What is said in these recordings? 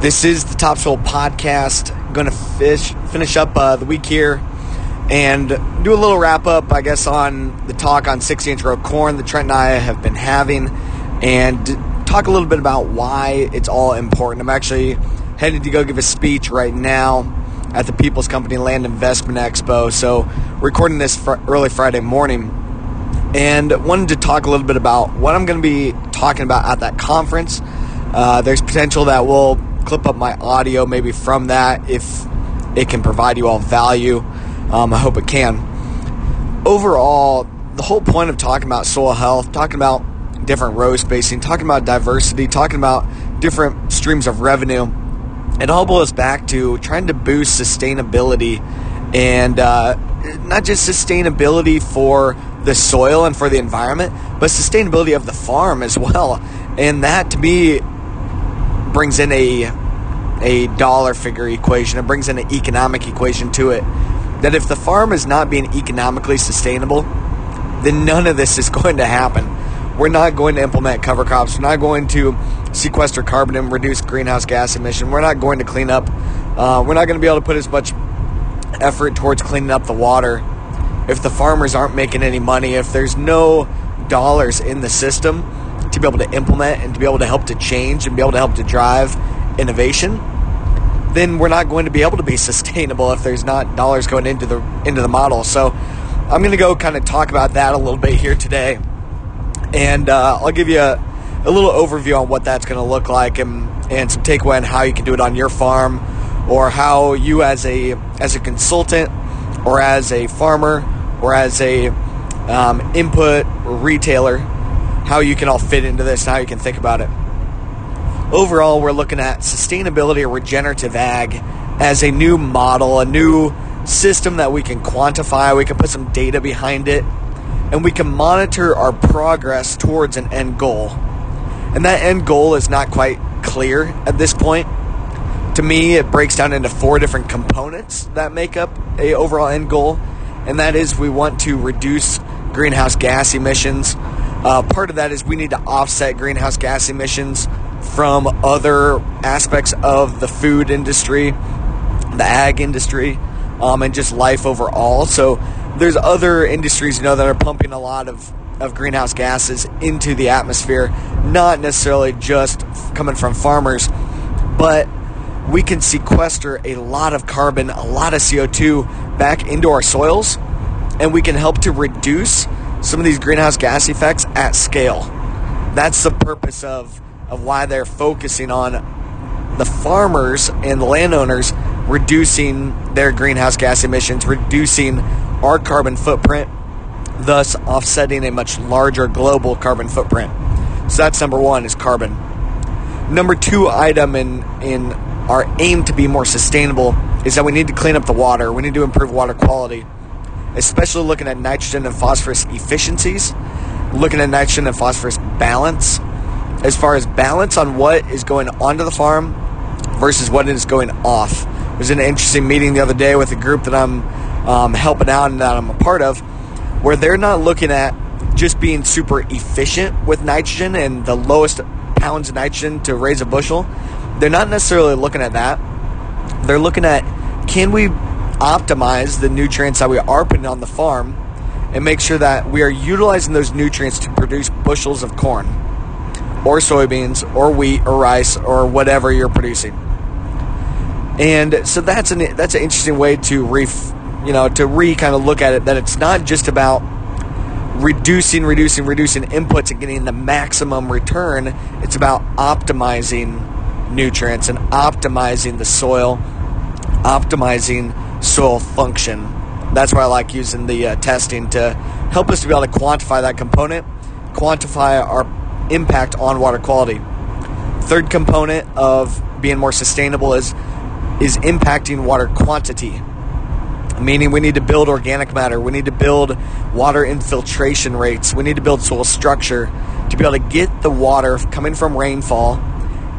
This is the Topsoil Podcast. I'm Going to fish finish up uh, the week here and do a little wrap up, I guess, on the talk on 60 inch row corn that Trent and I have been having, and talk a little bit about why it's all important. I'm actually headed to go give a speech right now at the People's Company Land Investment Expo. So, recording this fr- early Friday morning, and wanted to talk a little bit about what I'm going to be talking about at that conference. Uh, there's potential that we'll clip up my audio maybe from that if it can provide you all value. Um, I hope it can. Overall, the whole point of talking about soil health, talking about different row spacing, talking about diversity, talking about different streams of revenue, it all boils back to trying to boost sustainability and uh, not just sustainability for the soil and for the environment, but sustainability of the farm as well. And that to me brings in a a dollar figure equation. It brings in an economic equation to it. That if the farm is not being economically sustainable, then none of this is going to happen. We're not going to implement cover crops. We're not going to sequester carbon and reduce greenhouse gas emission. We're not going to clean up. Uh, we're not going to be able to put as much effort towards cleaning up the water if the farmers aren't making any money. If there's no dollars in the system to be able to implement and to be able to help to change and be able to help to drive innovation, then we're not going to be able to be sustainable if there's not dollars going into the into the model. So I'm going to go kind of talk about that a little bit here today, and uh, I'll give you a, a, little overview on what that's going to look like and and some takeaway on how you can do it on your farm, or how you as a as a consultant, or as a farmer, or as a um, input retailer, how you can all fit into this and how you can think about it overall, we're looking at sustainability or regenerative ag as a new model, a new system that we can quantify, we can put some data behind it, and we can monitor our progress towards an end goal. And that end goal is not quite clear at this point. To me, it breaks down into four different components that make up a overall end goal, and that is we want to reduce greenhouse gas emissions. Uh, part of that is we need to offset greenhouse gas emissions from other aspects of the food industry, the ag industry, um, and just life overall. So there's other industries, you know, that are pumping a lot of, of greenhouse gases into the atmosphere, not necessarily just coming from farmers, but we can sequester a lot of carbon, a lot of CO2 back into our soils, and we can help to reduce some of these greenhouse gas effects at scale. That's the purpose of of why they're focusing on the farmers and the landowners reducing their greenhouse gas emissions, reducing our carbon footprint, thus offsetting a much larger global carbon footprint. So that's number one is carbon. Number two item in in our aim to be more sustainable is that we need to clean up the water. We need to improve water quality, especially looking at nitrogen and phosphorus efficiencies, looking at nitrogen and phosphorus balance, as far as balance on what is going onto the farm versus what is going off. I was an interesting meeting the other day with a group that I'm um, helping out and that I'm a part of, where they're not looking at just being super efficient with nitrogen and the lowest pounds of nitrogen to raise a bushel. They're not necessarily looking at that. They're looking at can we optimize the nutrients that we are putting on the farm and make sure that we are utilizing those nutrients to produce bushels of corn or soybeans or wheat or rice or whatever you're producing. And so that's an that's an interesting way to re you know to re kind of look at it that it's not just about reducing reducing reducing inputs and getting the maximum return it's about optimizing nutrients and optimizing the soil optimizing soil function that's why I like using the uh, testing to help us to be able to quantify that component quantify our impact on water quality. Third component of being more sustainable is is impacting water quantity. Meaning we need to build organic matter, we need to build water infiltration rates, we need to build soil structure to be able to get the water coming from rainfall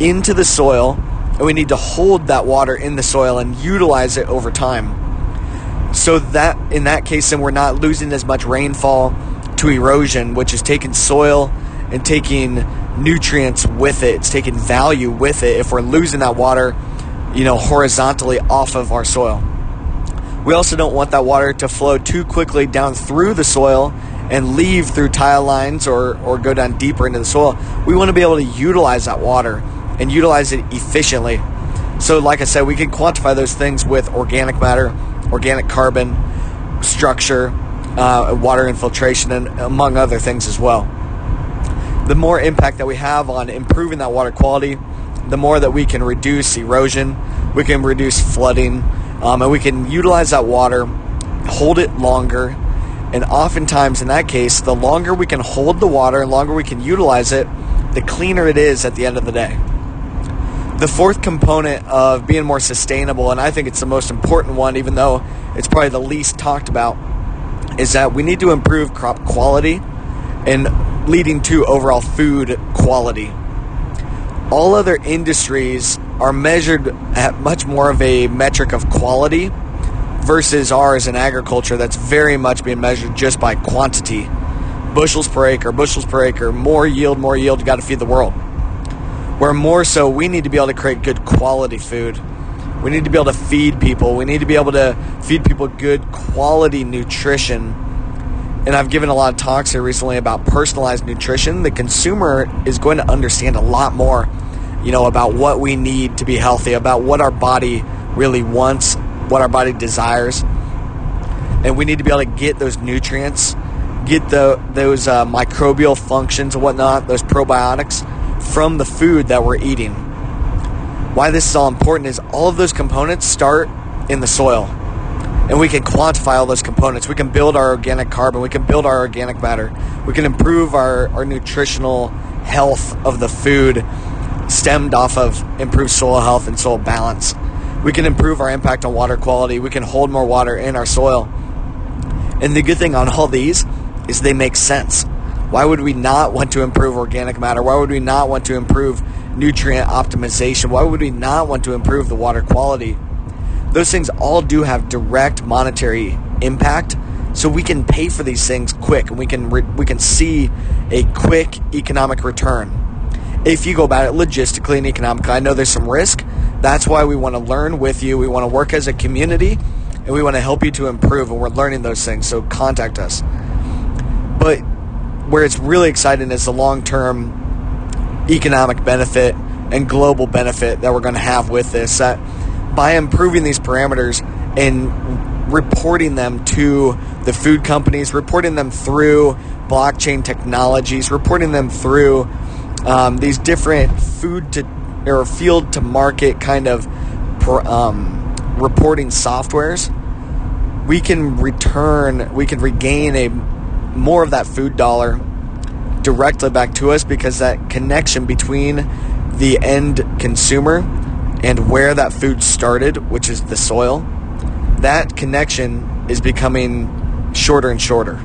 into the soil and we need to hold that water in the soil and utilize it over time. So that in that case then we're not losing as much rainfall to erosion, which is taking soil and taking nutrients with it. It's taking value with it. If we're losing that water, you know, horizontally off of our soil. We also don't want that water to flow too quickly down through the soil and leave through tile lines or, or go down deeper into the soil. We want to be able to utilize that water and utilize it efficiently. So, like I said, we can quantify those things with organic matter, organic carbon, structure, uh, water infiltration, and among other things as well. The more impact that we have on improving that water quality, the more that we can reduce erosion, we can reduce flooding, um, and we can utilize that water, hold it longer, and oftentimes in that case, the longer we can hold the water, the longer we can utilize it, the cleaner it is at the end of the day. The fourth component of being more sustainable, and I think it's the most important one, even though it's probably the least talked about, is that we need to improve crop quality and leading to overall food quality. All other industries are measured at much more of a metric of quality versus ours in agriculture that's very much being measured just by quantity bushels per acre, bushels per acre, more yield, more yield, you got to feed the world. Where more so, we need to be able to create good quality food. We need to be able to feed people. We need to be able to feed people good quality nutrition. And I've given a lot of talks here recently about personalized nutrition. The consumer is going to understand a lot more you know, about what we need to be healthy, about what our body really wants, what our body desires. And we need to be able to get those nutrients, get the those uh, microbial functions and whatnot, those probiotics from the food that we're eating. Why this is all important is all of those components start in the soil. And we can quantify all those components. We can build our organic carbon. We can build our organic matter. We can improve our, our nutritional health of the food stemmed off of improved soil health and soil balance. We can improve our impact on water quality. We can hold more water in our soil. And the good thing on all these is they make sense. Why would we not want to improve organic matter? Why would we not want to improve nutrient optimization? Why would we not want to improve the water quality? Those things all do have direct monetary impact, so we can pay for these things quick and we can re- we can see a quick economic return if you go about it logistically and economically. I know there's some risk. That's why we want to learn with you. We want to work as a community and we want to help you to improve and we're learning those things. So contact us. But where it's really exciting is the long-term economic benefit and global benefit that we're going to have with this that by improving these parameters and reporting them to the food companies, reporting them through blockchain technologies, reporting them through um, these different food to or field to market kind of um, reporting softwares, we can return, we can regain a more of that food dollar directly back to us because that connection between the end consumer and where that food started, which is the soil, that connection is becoming shorter and shorter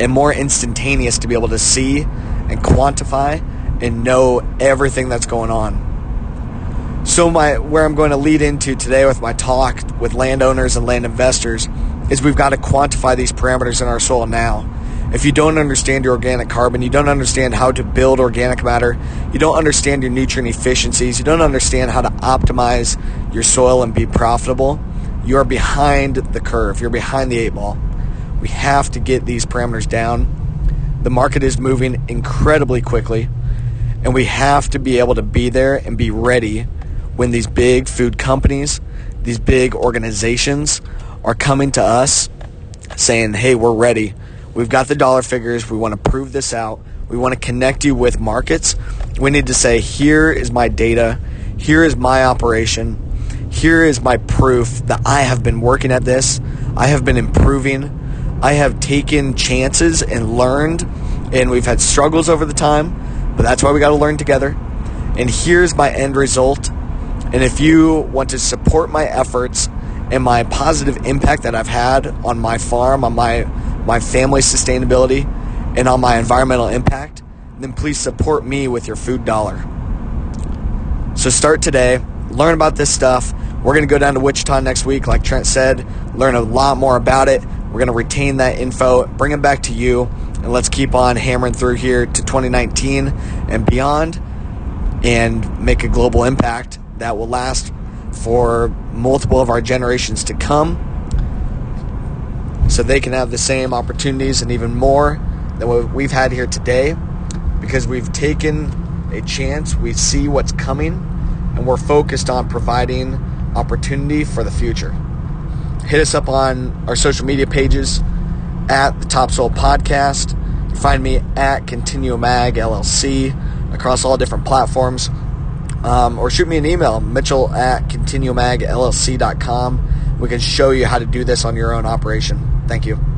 and more instantaneous to be able to see and quantify and know everything that's going on. So my where I'm going to lead into today with my talk with landowners and land investors is we've got to quantify these parameters in our soil now. If you don't understand your organic carbon, you don't understand how to build organic matter, you don't understand your nutrient efficiencies, you don't understand how to optimize your soil and be profitable, you are behind the curve. You're behind the eight ball. We have to get these parameters down the market is moving incredibly quickly, and we have to be able to be there and be ready when these big food companies, these big organizations are coming to us saying, hey, we're ready. We've got the dollar figures. We want to prove this out. We want to connect you with markets. We need to say, here is my data. Here is my operation. Here is my proof that I have been working at this. I have been improving. I have taken chances and learned, and we've had struggles over the time, but that's why we got to learn together. And here's my end result. And if you want to support my efforts and my positive impact that I've had on my farm, on my my family sustainability, and on my environmental impact, then please support me with your food dollar. So start today, learn about this stuff. We're going to go down to Wichita next week, like Trent said, learn a lot more about it. We're going to retain that info, bring it back to you, And let's keep on hammering through here to 2019 and beyond and make a global impact that will last for multiple of our generations to come so they can have the same opportunities and even more than what we've had here today because we've taken a chance, we see what's coming, and we're focused on providing opportunity for the future. Hit us up on our social media pages at the Topsoil Podcast. Find me at Continuum Ag LLC across all different platforms. Um, or shoot me an email, mitchell at continuumagllc.com. We can show you how to do this on your own operation. Thank you.